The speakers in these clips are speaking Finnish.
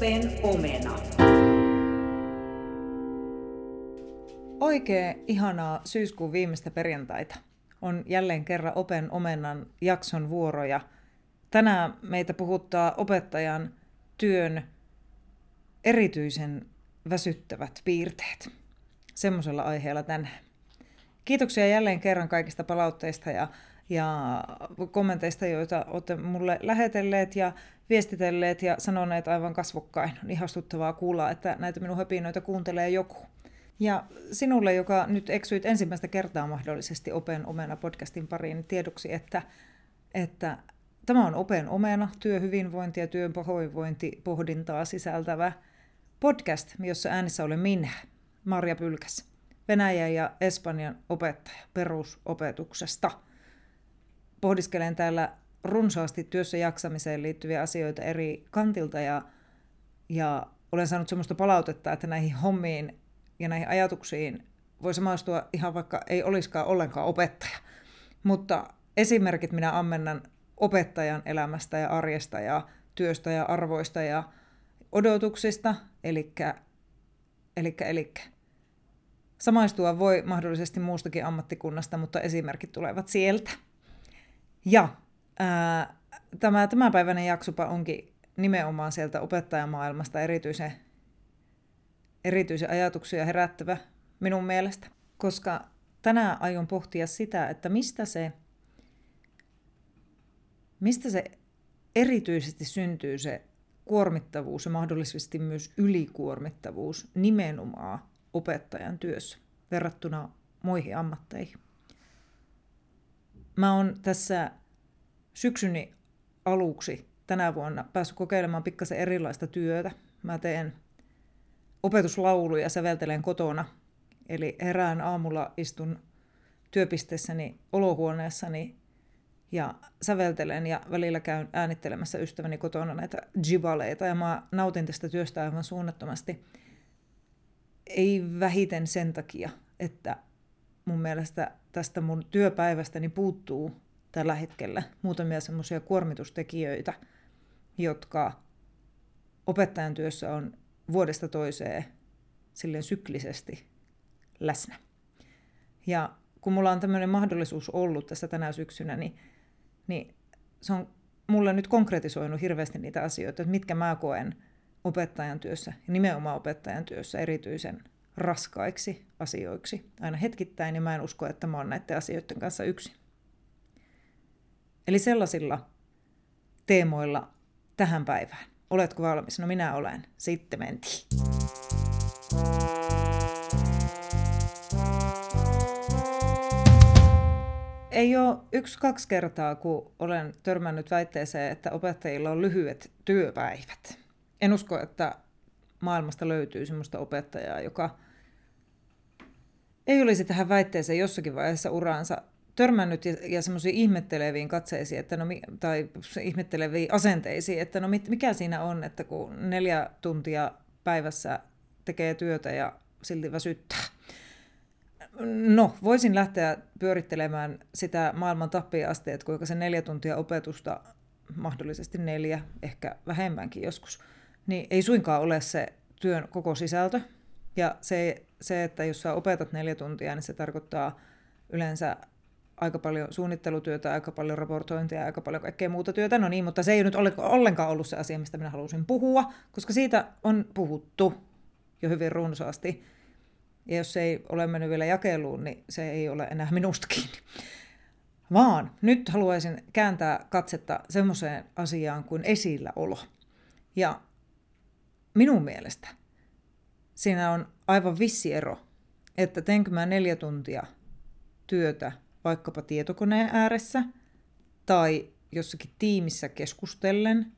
Open omena. Oikein ihanaa syyskuun viimeistä perjantaita. On jälleen kerran Open omenan jakson vuoroja. Tänään meitä puhuttaa opettajan työn erityisen väsyttävät piirteet. Semmoisella aiheella tänään. Kiitoksia jälleen kerran kaikista palautteista ja, ja kommenteista, joita olette mulle lähetelleet ja viestitelleet ja sanoneet aivan kasvokkain. On ihastuttavaa kuulla, että näitä minun höpinoita kuuntelee joku. Ja sinulle, joka nyt eksyit ensimmäistä kertaa mahdollisesti Open Omena podcastin pariin, tiedoksi, että, että tämä on Open Omena, työhyvinvointi ja työn pahoinvointi pohdintaa sisältävä podcast, jossa äänissä olen minä, Marja Pylkäs, Venäjän ja Espanjan opettaja perusopetuksesta. Pohdiskelen täällä runsaasti työssä jaksamiseen liittyviä asioita eri kantilta ja, ja olen saanut sellaista palautetta, että näihin hommiin ja näihin ajatuksiin voi samaistua ihan vaikka ei olisikaan ollenkaan opettaja. Mutta esimerkit minä ammennan opettajan elämästä ja arjesta ja työstä ja arvoista ja odotuksista, eli elikkä, elikkä. Samaistua voi mahdollisesti muustakin ammattikunnasta, mutta esimerkit tulevat sieltä. Ja ää, tämä tämänpäiväinen jaksopa onkin nimenomaan sieltä opettajamaailmasta erityisen, erityisen ajatuksia herättävä minun mielestä, koska tänään aion pohtia sitä, että mistä se, mistä se erityisesti syntyy se kuormittavuus ja mahdollisesti myös ylikuormittavuus nimenomaan opettajan työssä verrattuna muihin ammatteihin. Mä oon tässä syksyni aluksi tänä vuonna päässyt kokeilemaan pikkasen erilaista työtä. Mä teen opetuslauluja säveltelen kotona. Eli herään aamulla istun työpisteessäni olohuoneessani ja säveltelen ja välillä käyn äänittelemässä ystäväni kotona näitä jibaleita ja mä nautin tästä työstä aivan suunnattomasti. Ei vähiten sen takia, että mun mielestä tästä mun työpäivästäni puuttuu tällä hetkellä muutamia semmoisia kuormitustekijöitä, jotka opettajan työssä on vuodesta toiseen silleen syklisesti läsnä. Ja kun mulla on tämmöinen mahdollisuus ollut tässä tänä syksynä, niin, niin se on mulle nyt konkretisoinut hirveästi niitä asioita, että mitkä mä koen opettajan työssä nimenomaan opettajan työssä erityisen raskaiksi asioiksi aina hetkittäin, ja mä en usko, että mä oon näiden asioiden kanssa yksin. Eli sellaisilla teemoilla tähän päivään. Oletko valmis? No minä olen. Sitten mentiin. Ei ole yksi-kaksi kertaa, kun olen törmännyt väitteeseen, että opettajilla on lyhyet työpäivät. En usko, että maailmasta löytyy sellaista opettajaa, joka ei olisi tähän väitteeseen jossakin vaiheessa uraansa törmännyt ja, ja semmoisiin ihmetteleviin katseisiin että no, tai ihmetteleviin asenteisiin, että no mikä siinä on, että kun neljä tuntia päivässä tekee työtä ja silti väsyttää. No, voisin lähteä pyörittelemään sitä maailman tappia asti, että kuinka se neljä tuntia opetusta, mahdollisesti neljä, ehkä vähemmänkin joskus, niin ei suinkaan ole se työn koko sisältö. Ja se, se että jos sä opetat neljä tuntia, niin se tarkoittaa yleensä aika paljon suunnittelutyötä, aika paljon raportointia, aika paljon kaikkea muuta työtä. No niin, mutta se ei nyt ole ollenkaan ollut se asia, mistä minä halusin puhua, koska siitä on puhuttu jo hyvin runsaasti. Ja jos se ei ole mennyt vielä jakeluun, niin se ei ole enää minusta kiinni. Vaan nyt haluaisin kääntää katsetta semmoiseen asiaan kuin esilläolo. Ja minun mielestä siinä on aivan vissi ero, että teenkö mä neljä tuntia työtä vaikkapa tietokoneen ääressä tai jossakin tiimissä keskustellen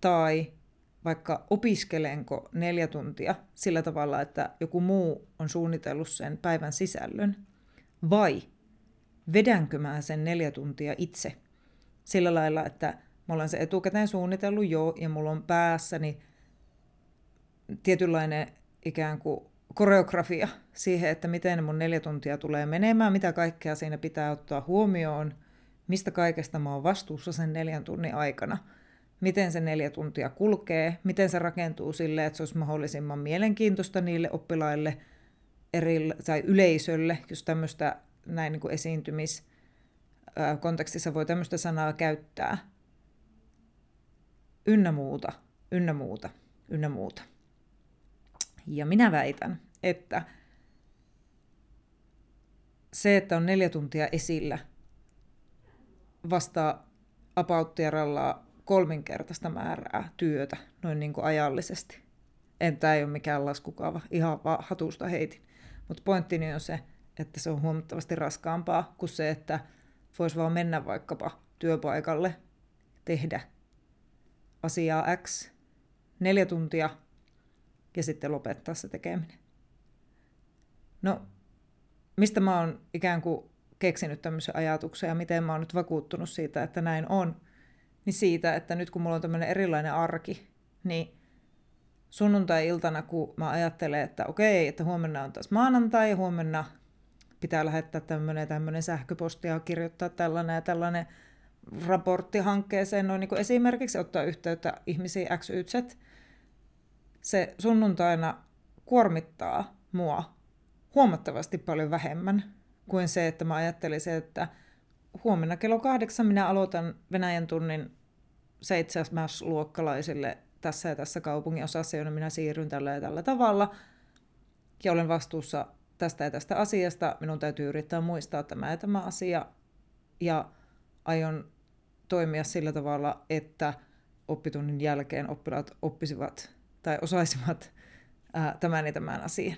tai vaikka opiskelenko neljä tuntia sillä tavalla, että joku muu on suunnitellut sen päivän sisällön, vai vedänkö mä sen neljä tuntia itse sillä lailla, että mä olen se etukäteen suunnitellut jo ja mulla on päässäni tietynlainen ikään kuin koreografia siihen, että miten mun neljä tuntia tulee menemään, mitä kaikkea siinä pitää ottaa huomioon, mistä kaikesta mä oon vastuussa sen neljän tunnin aikana. miten se neljä tuntia kulkee, miten se rakentuu sille, että se olisi mahdollisimman mielenkiintoista niille oppilaille eri, tai yleisölle, jos tämmöistä näin niin esiintymiskontekstissa voi tämmöistä sanaa käyttää, ynnä muuta, ynnä muuta, ynnä muuta. Ja minä väitän, että se, että on neljä tuntia esillä, vastaa apauttiaralla kolminkertaista määrää työtä noin niin kuin ajallisesti. En tämä ei ole mikään laskukaava, ihan vaan hatusta heitin. Mutta pointtini on se, että se on huomattavasti raskaampaa kuin se, että voisi vaan mennä vaikkapa työpaikalle, tehdä asiaa X neljä tuntia ja sitten lopettaa se tekeminen. No, mistä mä oon ikään kuin keksinyt tämmöisen ajatuksen ja miten mä oon nyt vakuuttunut siitä, että näin on, niin siitä, että nyt kun mulla on tämmöinen erilainen arki, niin sunnuntai-iltana, kun mä ajattelen, että okei, että huomenna on taas maanantai huomenna pitää lähettää tämmöinen, tämmöinen sähköposti ja kirjoittaa tällainen ja tällainen raportti hankkeeseen, noin niin kuin esimerkiksi ottaa yhteyttä ihmisiin X, Y, Z, se sunnuntaina kuormittaa mua huomattavasti paljon vähemmän kuin se, että mä ajattelisin, että huomenna kello kahdeksan minä aloitan Venäjän tunnin seitsemäs-luokkalaisille tässä ja tässä kaupungin osassa, jonne minä siirryn tällä ja tällä tavalla. Ja olen vastuussa tästä ja tästä asiasta. Minun täytyy yrittää muistaa tämä ja tämä asia. Ja aion toimia sillä tavalla, että oppitunnin jälkeen oppilaat oppisivat tai osaisivat ää, tämän ja tämän asian.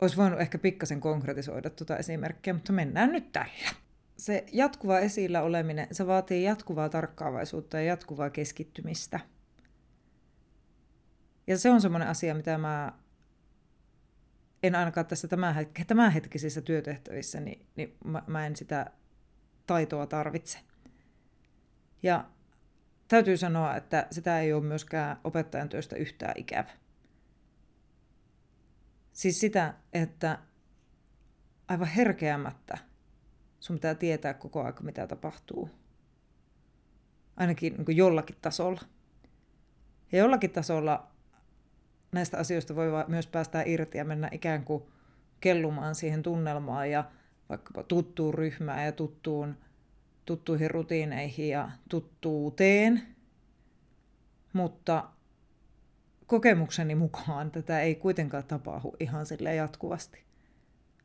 Olisi voinut ehkä pikkasen konkretisoida tuota esimerkkiä, mutta mennään nyt tällä. Se jatkuva esillä oleminen, se vaatii jatkuvaa tarkkaavaisuutta ja jatkuvaa keskittymistä. Ja se on semmoinen asia, mitä mä en ainakaan tässä tämänhetkisissä työtehtävissä, niin, niin mä, mä en sitä taitoa tarvitse. Ja täytyy sanoa, että sitä ei ole myöskään opettajan työstä yhtään ikävä. Siis sitä, että aivan herkeämättä sun pitää tietää koko aika, mitä tapahtuu. Ainakin niin jollakin tasolla. Ja jollakin tasolla näistä asioista voi myös päästä irti ja mennä ikään kuin kellumaan siihen tunnelmaan ja vaikkapa tuttuun ryhmään ja tuttuun, tuttuihin rutiineihin ja tuttuuteen. Mutta kokemukseni mukaan tätä ei kuitenkaan tapahdu ihan sille jatkuvasti.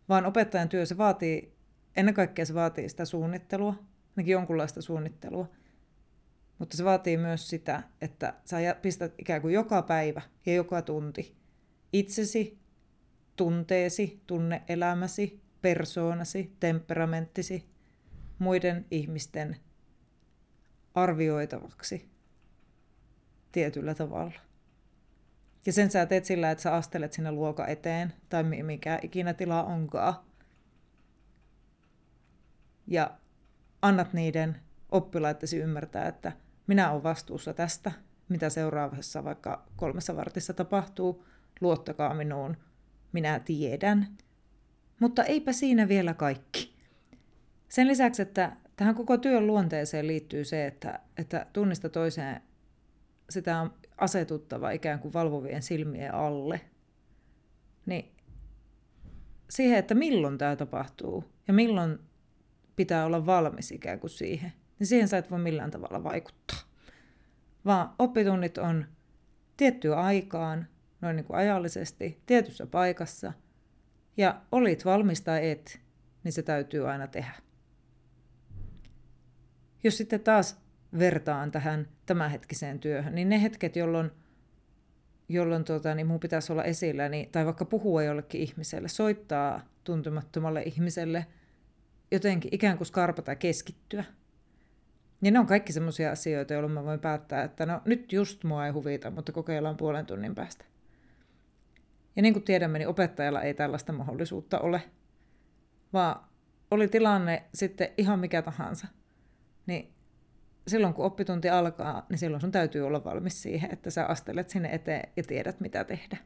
Vaan opettajan työ se vaatii, ennen kaikkea se vaatii sitä suunnittelua, ainakin jonkunlaista suunnittelua. Mutta se vaatii myös sitä, että sä pistät ikään kuin joka päivä ja joka tunti itsesi, tunteesi, tunneelämäsi, persoonasi, temperamenttisi muiden ihmisten arvioitavaksi tietyllä tavalla. Ja sen sä teet sillä, että sä astelet sinne luoka eteen, tai mikä ikinä tila onkaan. Ja annat niiden oppilaittesi ymmärtää, että minä olen vastuussa tästä, mitä seuraavassa vaikka kolmessa vartissa tapahtuu, luottakaa minuun, minä tiedän. Mutta eipä siinä vielä kaikki. Sen lisäksi, että tähän koko työn luonteeseen liittyy se, että, että tunnista toiseen sitä on asetuttava ikään kuin valvovien silmien alle, niin siihen, että milloin tämä tapahtuu ja milloin pitää olla valmis ikään kuin siihen, niin siihen sä et voi millään tavalla vaikuttaa. Vaan oppitunnit on tiettyä aikaan, noin niin kuin ajallisesti, tietyssä paikassa, ja olit valmis tai et, niin se täytyy aina tehdä. Jos sitten taas vertaan tähän tämänhetkiseen työhön, niin ne hetket, jolloin, jolloin tuota, niin mun pitäisi olla esillä, niin, tai vaikka puhua jollekin ihmiselle, soittaa tuntemattomalle ihmiselle, jotenkin ikään kuin skarpata ja keskittyä. Niin ne on kaikki sellaisia asioita, joilla mä voin päättää, että no nyt just mua ei huvita, mutta kokeillaan puolen tunnin päästä. Ja niin kuin tiedämme, niin opettajalla ei tällaista mahdollisuutta ole, vaan oli tilanne sitten ihan mikä tahansa, niin silloin kun oppitunti alkaa, niin silloin sun täytyy olla valmis siihen, että sä astelet sinne eteen ja tiedät, mitä tehdä.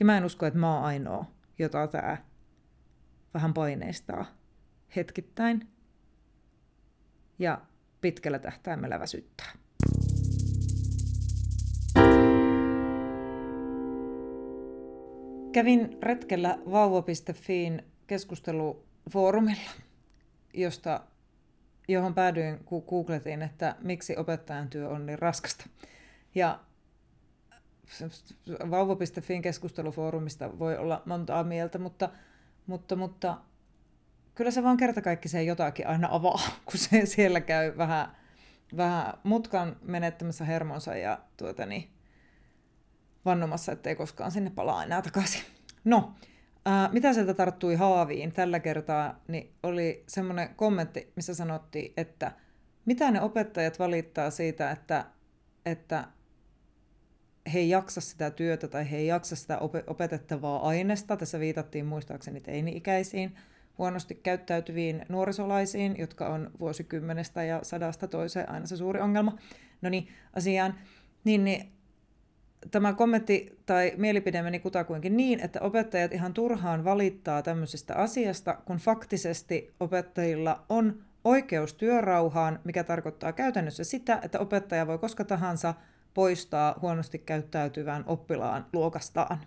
Ja mä en usko, että mä oon ainoa, jota tämä vähän paineistaa hetkittäin. ja pitkällä tähtäimellä väsyttää. Kävin retkellä vauva.fiin keskustelufoorumilla, josta, johon päädyin, kun googletin, että miksi opettajan työ on niin raskasta. Ja vauva.fin keskustelufoorumista voi olla montaa mieltä, mutta, mutta, mutta kyllä se vaan kertakaikkiseen jotakin aina avaa, kun se siellä käy vähän, vähän mutkan menettämässä hermonsa ja tuota niin, vannomassa, ettei koskaan sinne palaa enää takaisin. No, ää, mitä sieltä tarttui haaviin tällä kertaa, niin oli semmoinen kommentti, missä sanottiin, että mitä ne opettajat valittaa siitä, että, että he ei jaksa sitä työtä tai he ei jaksa sitä opetettavaa aineesta. Tässä viitattiin muistaakseni teini-ikäisiin huonosti käyttäytyviin nuorisolaisiin, jotka on vuosikymmenestä ja sadasta toiseen aina se suuri ongelma. No niin, asiaan. Niin, niin tämä kommentti tai mielipide meni kutakuinkin niin, että opettajat ihan turhaan valittaa tämmöisestä asiasta, kun faktisesti opettajilla on oikeus työrauhaan, mikä tarkoittaa käytännössä sitä, että opettaja voi koska tahansa poistaa huonosti käyttäytyvän oppilaan luokastaan.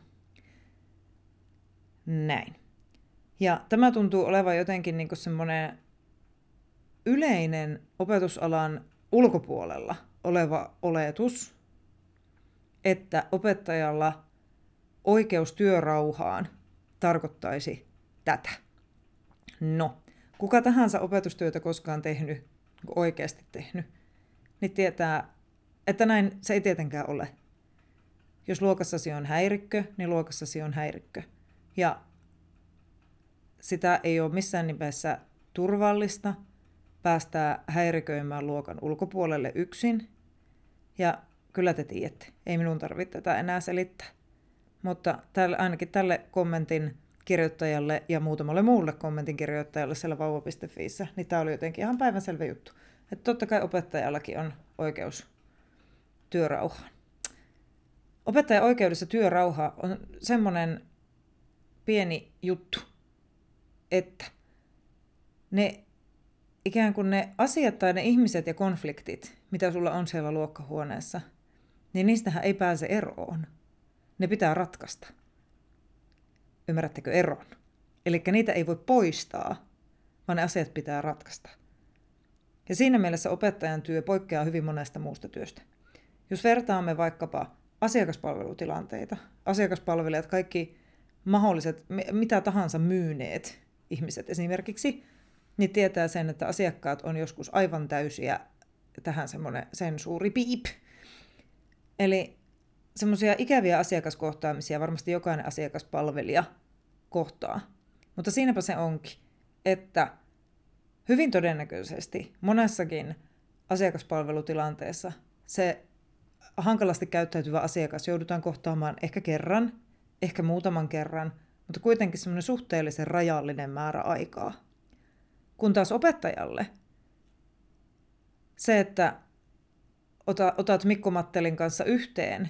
Näin. Ja tämä tuntuu olevan jotenkin niin semmoinen yleinen opetusalan ulkopuolella oleva oletus, että opettajalla oikeus työrauhaan tarkoittaisi tätä. No, kuka tahansa opetustyötä koskaan tehnyt, niin oikeasti tehnyt, niin tietää, että näin se ei tietenkään ole. Jos luokassasi on häirikkö, niin luokassasi on häirikkö. Ja sitä ei ole missään nimessä turvallista päästää häiriköimään luokan ulkopuolelle yksin. Ja kyllä te tiedätte, ei minun tarvitse tätä enää selittää. Mutta tälle, ainakin tälle kommentin kirjoittajalle ja muutamalle muulle kommentin kirjoittajalle siellä vauva.fiissä, niin tämä oli jotenkin ihan päivänselvä juttu. Että totta kai opettajallakin on oikeus työrauhaan. Opettajan oikeudessa työrauha on semmoinen pieni juttu, että ne ikään kuin ne asiat tai ne ihmiset ja konfliktit, mitä sulla on siellä luokkahuoneessa, niin niistähän ei pääse eroon. Ne pitää ratkaista. Ymmärrättekö eron? Eli niitä ei voi poistaa, vaan ne asiat pitää ratkaista. Ja siinä mielessä opettajan työ poikkeaa hyvin monesta muusta työstä. Jos vertaamme vaikkapa asiakaspalvelutilanteita, asiakaspalvelijat, kaikki mahdolliset, mitä tahansa myyneet ihmiset esimerkiksi, niin tietää sen, että asiakkaat on joskus aivan täysiä tähän semmoinen sensuuri piip. Eli semmoisia ikäviä asiakaskohtaamisia varmasti jokainen asiakaspalvelija kohtaa. Mutta siinäpä se onkin, että hyvin todennäköisesti monessakin asiakaspalvelutilanteessa se hankalasti käyttäytyvä asiakas joudutaan kohtaamaan ehkä kerran, ehkä muutaman kerran, mutta kuitenkin semmoinen suhteellisen rajallinen määrä aikaa. Kun taas opettajalle se, että otat Mikko Mattelin kanssa yhteen,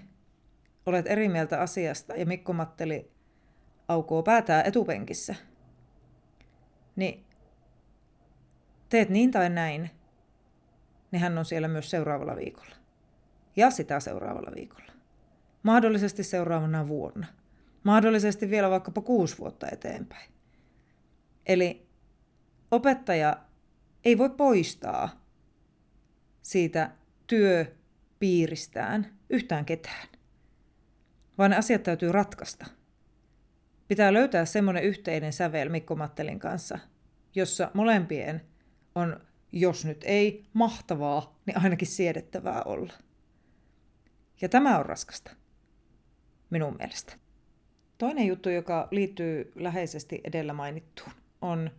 olet eri mieltä asiasta ja Mikko Matteli aukoo päätää etupenkissä, niin teet niin tai näin, niin hän on siellä myös seuraavalla viikolla ja sitä seuraavalla viikolla. Mahdollisesti seuraavana vuonna. Mahdollisesti vielä vaikkapa kuusi vuotta eteenpäin. Eli opettaja ei voi poistaa siitä työpiiristään yhtään ketään, vaan ne asiat täytyy ratkaista. Pitää löytää semmoinen yhteinen sävel Mikko Mattelin kanssa, jossa molempien on, jos nyt ei mahtavaa, niin ainakin siedettävää olla. Ja tämä on raskasta, minun mielestä. Toinen juttu, joka liittyy läheisesti edellä mainittuun, on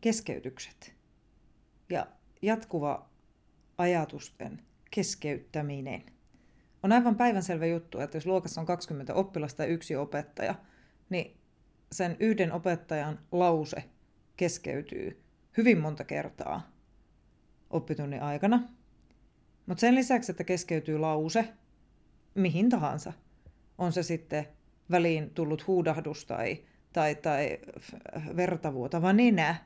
keskeytykset ja jatkuva ajatusten keskeyttäminen. On aivan päivänselvä juttu, että jos luokassa on 20 oppilasta ja yksi opettaja, niin sen yhden opettajan lause keskeytyy hyvin monta kertaa oppitunnin aikana. Mutta sen lisäksi, että keskeytyy lause, mihin tahansa. On se sitten väliin tullut huudahdus tai, tai, tai vertavuotava nenä,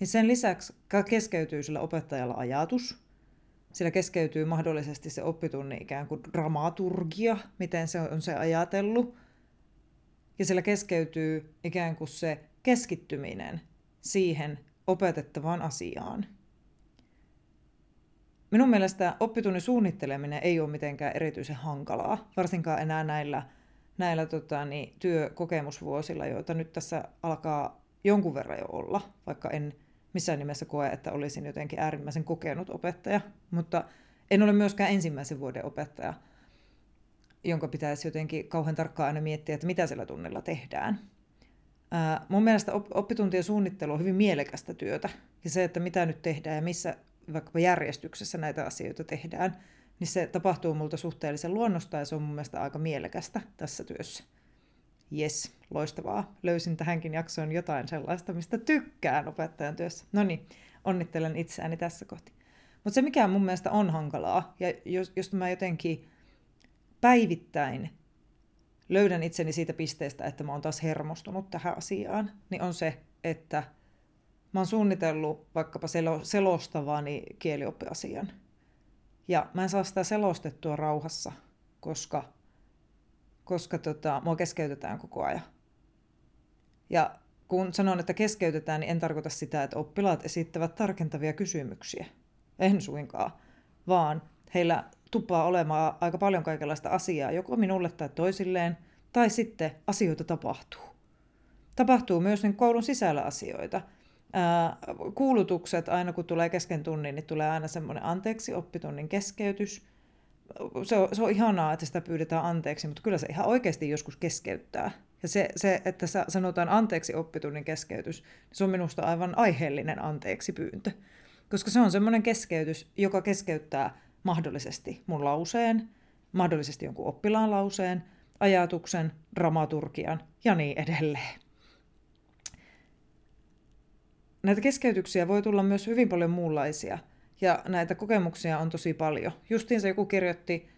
niin sen lisäksi keskeytyy sillä opettajalla ajatus, sillä keskeytyy mahdollisesti se oppitunni ikään kuin dramaturgia, miten se on se ajatellut, ja sillä keskeytyy ikään kuin se keskittyminen siihen opetettavaan asiaan. Minun mielestä oppitunnin suunnitteleminen ei ole mitenkään erityisen hankalaa, varsinkaan enää näillä, näillä tota, niin, työkokemusvuosilla, joita nyt tässä alkaa jonkun verran jo olla, vaikka en missään nimessä koe, että olisin jotenkin äärimmäisen kokenut opettaja, mutta en ole myöskään ensimmäisen vuoden opettaja, jonka pitäisi jotenkin kauhean tarkkaan aina miettiä, että mitä sillä tunnilla tehdään. Ää, mun mielestä oppituntien suunnittelu on hyvin mielekästä työtä, ja se, että mitä nyt tehdään ja missä vaikkapa järjestyksessä näitä asioita tehdään, niin se tapahtuu multa suhteellisen luonnosta ja se on mun mielestä aika mielekästä tässä työssä. Yes, loistavaa. Löysin tähänkin jaksoon jotain sellaista, mistä tykkään opettajan työssä. No niin, onnittelen itseäni tässä kohti. Mutta se, mikä mun mielestä on hankalaa, ja jos, jos mä jotenkin päivittäin löydän itseni siitä pisteestä, että mä oon taas hermostunut tähän asiaan, niin on se, että mä oon suunnitellut vaikkapa selo, selostavani kielioppiasian. Ja mä en saa sitä selostettua rauhassa, koska koska tota, mua keskeytetään koko ajan. Ja kun sanon, että keskeytetään, niin en tarkoita sitä, että oppilaat esittävät tarkentavia kysymyksiä. En suinkaan, vaan heillä tuppaa olemaan aika paljon kaikenlaista asiaa, joko minulle tai toisilleen, tai sitten asioita tapahtuu. Tapahtuu myös niin koulun sisällä asioita. Ää, kuulutukset, aina kun tulee kesken tunnin, niin tulee aina semmoinen anteeksi oppitunnin keskeytys – se on, se on ihanaa, että sitä pyydetään anteeksi, mutta kyllä se ihan oikeasti joskus keskeyttää. Ja se, se että sanotaan anteeksi oppitunnin keskeytys, se on minusta aivan aiheellinen anteeksi pyyntö. Koska se on semmoinen keskeytys, joka keskeyttää mahdollisesti mun lauseen, mahdollisesti jonkun oppilaan lauseen, ajatuksen, dramaturgian ja niin edelleen. Näitä keskeytyksiä voi tulla myös hyvin paljon muunlaisia – ja näitä kokemuksia on tosi paljon. Justiinsa joku kirjoitti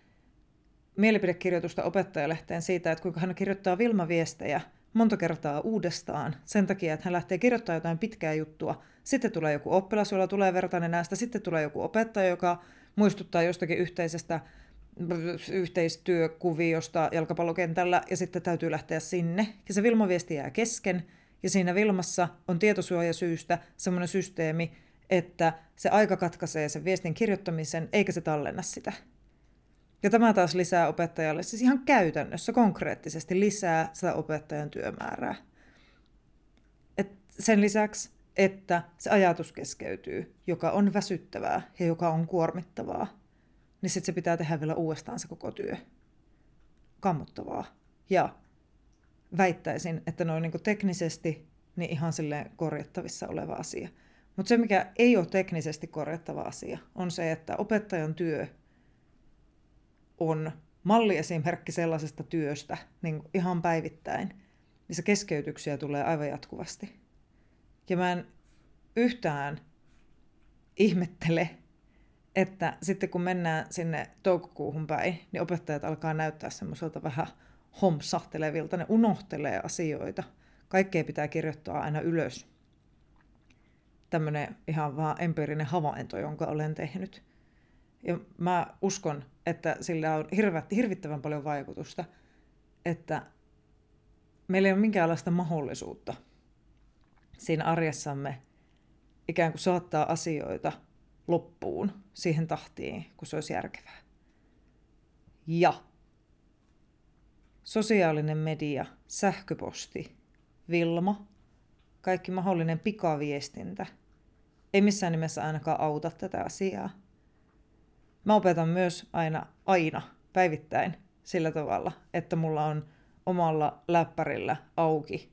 mielipidekirjoitusta opettajalehteen siitä, että kuinka hän kirjoittaa Vilma-viestejä monta kertaa uudestaan sen takia, että hän lähtee kirjoittamaan jotain pitkää juttua. Sitten tulee joku oppilas, jolla tulee vertainen näistä. Sitten tulee joku opettaja, joka muistuttaa jostakin yhteisestä yhteistyökuviosta jalkapallokentällä ja sitten täytyy lähteä sinne. Ja se Vilma-viesti jää kesken ja siinä Vilmassa on tietosuojasyystä semmoinen systeemi, että se aika katkaisee sen viestin kirjoittamisen, eikä se tallenna sitä. Ja tämä taas lisää opettajalle, siis ihan käytännössä konkreettisesti lisää sitä opettajan työmäärää. Et sen lisäksi, että se ajatus keskeytyy, joka on väsyttävää ja joka on kuormittavaa, niin sitten se pitää tehdä vielä uudestaan se koko työ. Kammottavaa. Ja väittäisin, että noin niin teknisesti niin ihan silleen korjattavissa oleva asia. Mutta se, mikä ei ole teknisesti korjattava asia, on se, että opettajan työ on malliesimerkki sellaisesta työstä niin ihan päivittäin, missä keskeytyksiä tulee aivan jatkuvasti. Ja mä en yhtään ihmettele, että sitten kun mennään sinne toukokuuhun päin, niin opettajat alkaa näyttää semmoiselta vähän homsahtelevilta, ne unohtelee asioita. Kaikkea pitää kirjoittaa aina ylös tämmöinen ihan vaan empiirinen havainto, jonka olen tehnyt. Ja mä uskon, että sillä on hirvittävän paljon vaikutusta, että meillä ei ole minkäänlaista mahdollisuutta siinä arjessamme ikään kuin saattaa asioita loppuun siihen tahtiin, kun se olisi järkevää. Ja sosiaalinen media, sähköposti, Vilma, kaikki mahdollinen pikaviestintä – ei missään nimessä ainakaan auta tätä asiaa. Mä opetan myös aina, aina, päivittäin sillä tavalla, että mulla on omalla läppärillä auki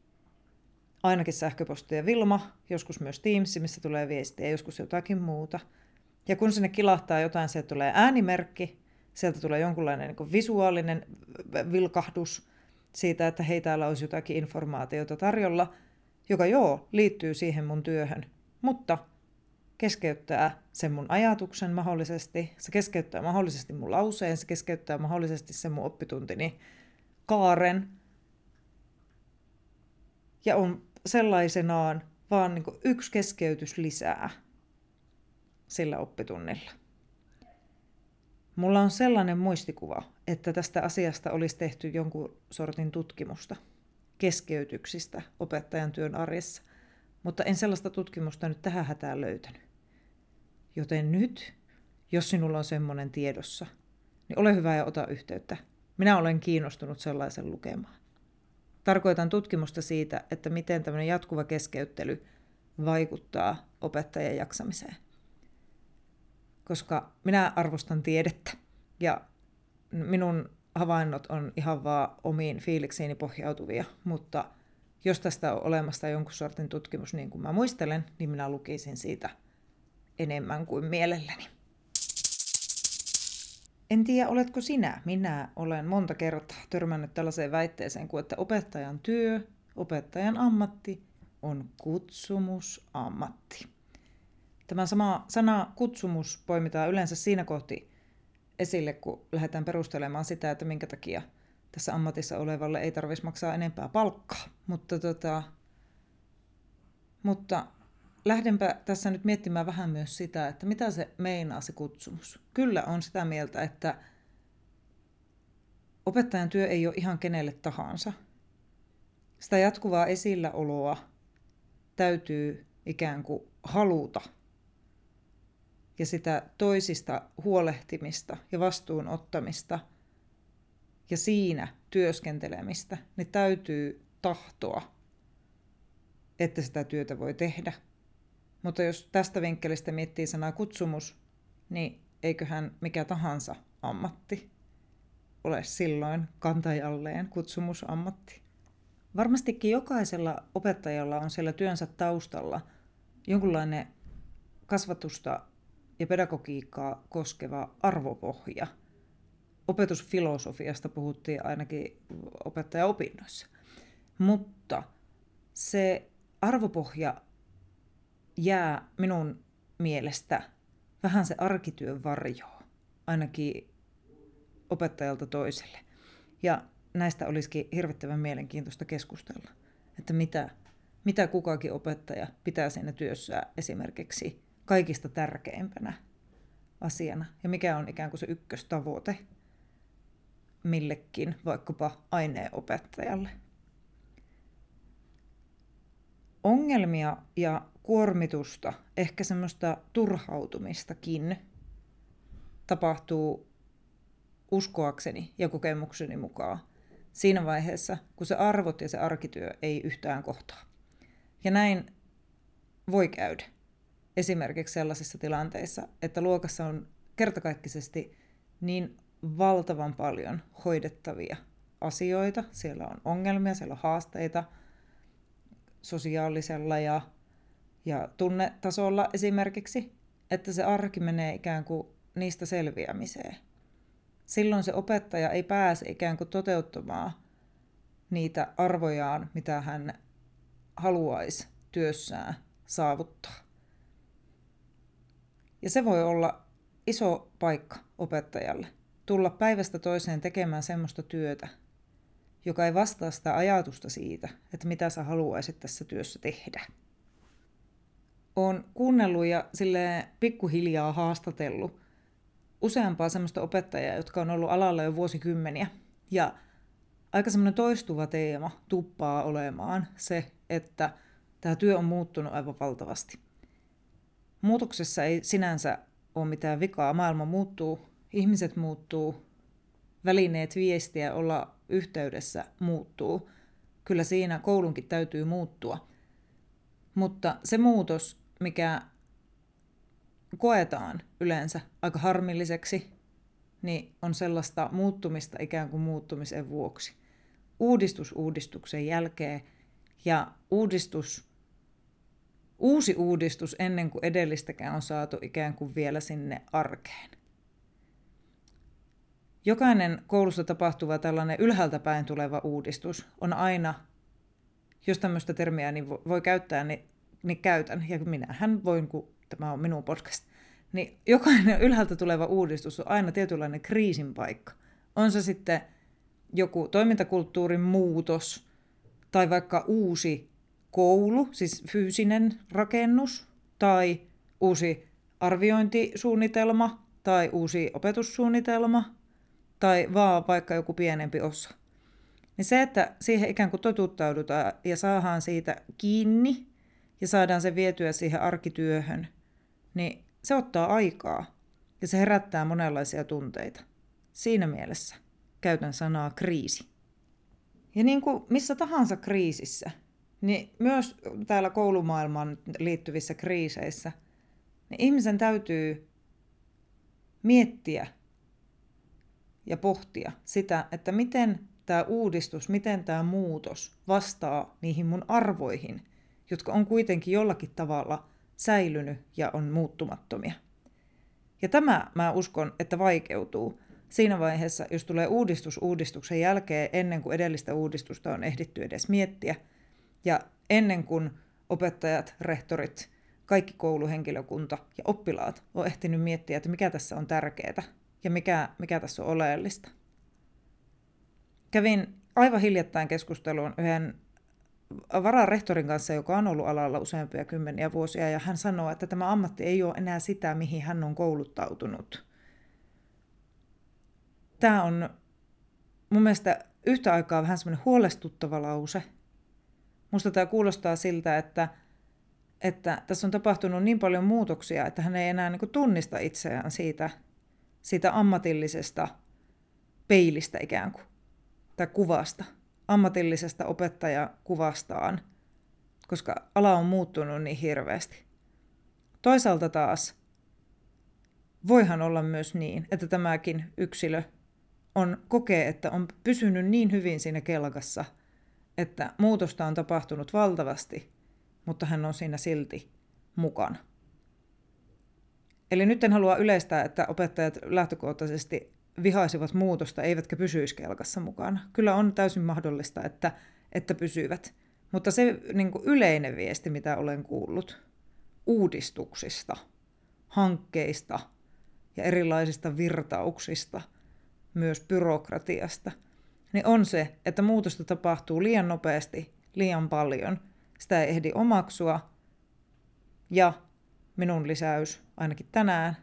ainakin sähköpostia Vilma, joskus myös Teams, missä tulee viestiä, joskus jotakin muuta. Ja kun sinne kilahtaa jotain, sieltä tulee äänimerkki, sieltä tulee jonkunlainen niin visuaalinen vilkahdus siitä, että hei, täällä olisi jotakin informaatiota tarjolla, joka joo, liittyy siihen mun työhön, mutta keskeyttää sen mun ajatuksen mahdollisesti, se keskeyttää mahdollisesti mun lauseen, se keskeyttää mahdollisesti sen mun oppituntini kaaren. Ja on sellaisenaan vaan niin yksi keskeytys lisää sillä oppitunnilla. Mulla on sellainen muistikuva, että tästä asiasta olisi tehty jonkun sortin tutkimusta keskeytyksistä opettajan työn arjessa, mutta en sellaista tutkimusta nyt tähän hätään löytänyt. Joten nyt, jos sinulla on semmoinen tiedossa, niin ole hyvä ja ota yhteyttä. Minä olen kiinnostunut sellaisen lukemaan. Tarkoitan tutkimusta siitä, että miten tämmöinen jatkuva keskeyttely vaikuttaa opettajan jaksamiseen. Koska minä arvostan tiedettä ja minun havainnot on ihan vaan omiin fiiliksiini pohjautuvia, mutta jos tästä on olemassa jonkun sortin tutkimus niin kuin mä muistelen, niin minä lukisin siitä enemmän kuin mielelläni. En tiedä, oletko sinä. Minä olen monta kertaa törmännyt tällaiseen väitteeseen kuin, että opettajan työ, opettajan ammatti on kutsumusammatti. Tämä sama sana kutsumus poimitaan yleensä siinä kohti esille, kun lähdetään perustelemaan sitä, että minkä takia tässä ammatissa olevalle ei tarvitsisi maksaa enempää palkkaa. Mutta, tota, mutta lähdenpä tässä nyt miettimään vähän myös sitä, että mitä se meinaa se kutsumus. Kyllä on sitä mieltä, että opettajan työ ei ole ihan kenelle tahansa. Sitä jatkuvaa esilläoloa täytyy ikään kuin haluta. Ja sitä toisista huolehtimista ja vastuun ottamista ja siinä työskentelemistä, niin täytyy tahtoa, että sitä työtä voi tehdä. Mutta jos tästä vinkkelistä miettii sanaa kutsumus, niin eiköhän mikä tahansa ammatti ole silloin kantajalleen kutsumusammatti. Varmastikin jokaisella opettajalla on siellä työnsä taustalla jonkunlainen kasvatusta ja pedagogiikkaa koskeva arvopohja. Opetusfilosofiasta puhuttiin ainakin opettajaopinnoissa. Mutta se arvopohja jää minun mielestä vähän se arkityön varjoa, ainakin opettajalta toiselle. Ja näistä olisikin hirvittävän mielenkiintoista keskustella, että mitä, mitä kukakin opettaja pitää siinä työssä esimerkiksi kaikista tärkeimpänä asiana ja mikä on ikään kuin se ykköstavoite millekin vaikkapa aineenopettajalle. Ongelmia ja kuormitusta, ehkä semmoista turhautumistakin tapahtuu uskoakseni ja kokemukseni mukaan siinä vaiheessa, kun se arvot ja se arkityö ei yhtään kohtaa. Ja näin voi käydä. Esimerkiksi sellaisissa tilanteissa, että luokassa on kertakaikkisesti niin valtavan paljon hoidettavia asioita. Siellä on ongelmia, siellä on haasteita sosiaalisella ja ja tunnetasolla esimerkiksi, että se arki menee ikään kuin niistä selviämiseen. Silloin se opettaja ei pääse ikään kuin toteuttamaan niitä arvojaan, mitä hän haluaisi työssään saavuttaa. Ja se voi olla iso paikka opettajalle. Tulla päivästä toiseen tekemään semmoista työtä, joka ei vastaa sitä ajatusta siitä, että mitä sä haluaisit tässä työssä tehdä olen kuunnellut ja sille pikkuhiljaa haastatellut useampaa sellaista opettajaa, jotka on ollut alalla jo vuosikymmeniä. Ja aika semmoinen toistuva teema tuppaa olemaan se, että tämä työ on muuttunut aivan valtavasti. Muutoksessa ei sinänsä ole mitään vikaa. Maailma muuttuu, ihmiset muuttuu, välineet viestiä, olla yhteydessä muuttuu. Kyllä siinä koulunkin täytyy muuttua. Mutta se muutos mikä koetaan yleensä aika harmilliseksi, niin on sellaista muuttumista ikään kuin muuttumisen vuoksi. Uudistus uudistuksen jälkeen ja uudistus, uusi uudistus ennen kuin edellistäkään on saatu ikään kuin vielä sinne arkeen. Jokainen koulussa tapahtuva tällainen ylhäältä päin tuleva uudistus on aina, jos tämmöistä termiä niin voi käyttää, niin niin käytän, ja minähän voin, kun tämä on minun podcast, niin jokainen ylhäältä tuleva uudistus on aina tietynlainen kriisin paikka. On se sitten joku toimintakulttuurin muutos tai vaikka uusi koulu, siis fyysinen rakennus, tai uusi arviointisuunnitelma, tai uusi opetussuunnitelma, tai vaan vaikka joku pienempi osa. Niin se, että siihen ikään kuin totuttaudutaan ja saadaan siitä kiinni ja saadaan se vietyä siihen arkityöhön, niin se ottaa aikaa ja se herättää monenlaisia tunteita. Siinä mielessä käytän sanaa kriisi. Ja niin kuin missä tahansa kriisissä, niin myös täällä koulumaailmaan liittyvissä kriiseissä, niin ihmisen täytyy miettiä ja pohtia sitä, että miten tämä uudistus, miten tämä muutos vastaa niihin mun arvoihin, jotka on kuitenkin jollakin tavalla säilynyt ja on muuttumattomia. Ja tämä mä uskon, että vaikeutuu siinä vaiheessa, jos tulee uudistus uudistuksen jälkeen, ennen kuin edellistä uudistusta on ehditty edes miettiä, ja ennen kuin opettajat, rehtorit, kaikki kouluhenkilökunta ja oppilaat on ehtinyt miettiä, että mikä tässä on tärkeää ja mikä, mikä tässä on oleellista. Kävin aivan hiljattain keskusteluun yhden vararehtorin kanssa, joka on ollut alalla useampia kymmeniä vuosia, ja hän sanoo, että tämä ammatti ei ole enää sitä, mihin hän on kouluttautunut. Tämä on mun mielestä yhtä aikaa vähän semmoinen huolestuttava lause. Musta tämä kuulostaa siltä, että, että tässä on tapahtunut niin paljon muutoksia, että hän ei enää niin tunnista itseään siitä, siitä ammatillisesta peilistä ikään kuin, tai kuvasta, ammatillisesta opettajakuvastaan, koska ala on muuttunut niin hirveästi. Toisaalta taas voihan olla myös niin, että tämäkin yksilö on, kokee, että on pysynyt niin hyvin siinä kelkassa, että muutosta on tapahtunut valtavasti, mutta hän on siinä silti mukana. Eli nyt en halua yleistää, että opettajat lähtökohtaisesti vihaisivat muutosta eivätkä pysyisi kelkassa mukana. Kyllä on täysin mahdollista, että, että pysyvät. Mutta se niin yleinen viesti, mitä olen kuullut uudistuksista, hankkeista ja erilaisista virtauksista – myös byrokratiasta, niin on se, että muutosta tapahtuu liian nopeasti, liian paljon. Sitä ei ehdi omaksua. Ja minun lisäys, ainakin tänään,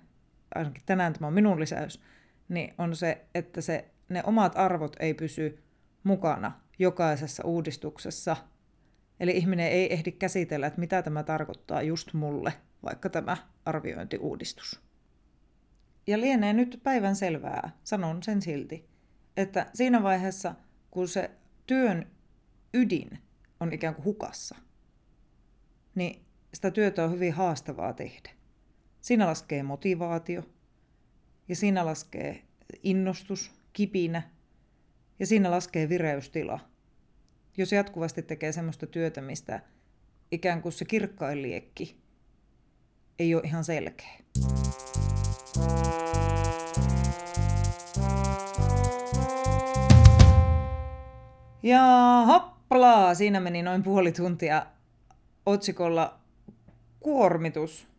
ainakin tänään tämä on minun lisäys, niin on se, että se, ne omat arvot ei pysy mukana jokaisessa uudistuksessa. Eli ihminen ei ehdi käsitellä, että mitä tämä tarkoittaa just mulle, vaikka tämä arviointiuudistus. Ja lienee nyt päivän selvää, sanon sen silti, että siinä vaiheessa, kun se työn ydin on ikään kuin hukassa, niin sitä työtä on hyvin haastavaa tehdä. Siinä laskee motivaatio, ja siinä laskee innostus, kipinä, ja siinä laskee vireystila. Jos jatkuvasti tekee semmoista työtä, mistä ikään kuin se kirkkain liekki ei ole ihan selkeä. Ja hoppla, siinä meni noin puoli tuntia otsikolla kuormitus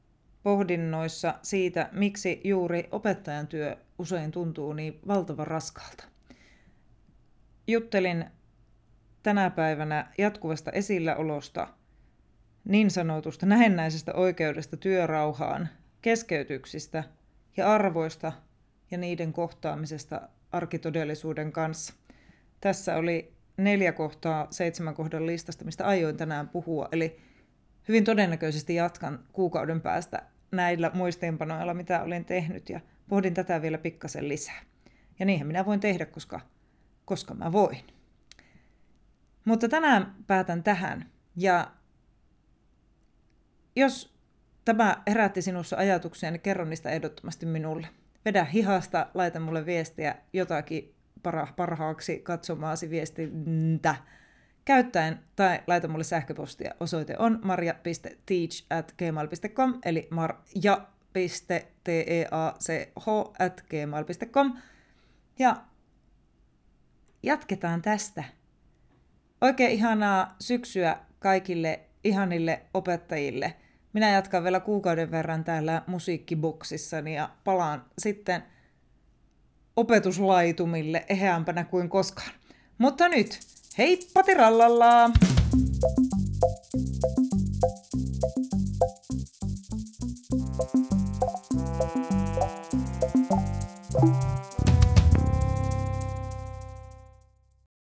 pohdinnoissa siitä, miksi juuri opettajan työ usein tuntuu niin valtavan raskalta. Juttelin tänä päivänä jatkuvasta esilläolosta, niin sanotusta näennäisestä oikeudesta työrauhaan, keskeytyksistä ja arvoista ja niiden kohtaamisesta arkitodellisuuden kanssa. Tässä oli neljä kohtaa seitsemän kohdan listasta, mistä aioin tänään puhua. Eli hyvin todennäköisesti jatkan kuukauden päästä näillä muistiinpanoilla, mitä olin tehnyt, ja pohdin tätä vielä pikkasen lisää. Ja niinhän minä voin tehdä, koska, koska mä voin. Mutta tänään päätän tähän, ja jos tämä herätti sinussa ajatuksia, niin kerro niistä ehdottomasti minulle. Vedä hihasta, laita mulle viestiä jotakin para, parhaaksi katsomaasi viestintä käyttäen tai laita mulle sähköpostia. Osoite on marja.teach at gmail.com eli marja.teach at gmail.com ja jatketaan tästä. Oikein ihanaa syksyä kaikille ihanille opettajille. Minä jatkan vielä kuukauden verran täällä musiikkiboksissani ja palaan sitten – opetuslaitumille eheämpänä kuin koskaan. Mutta nyt, Heippa tirallalla!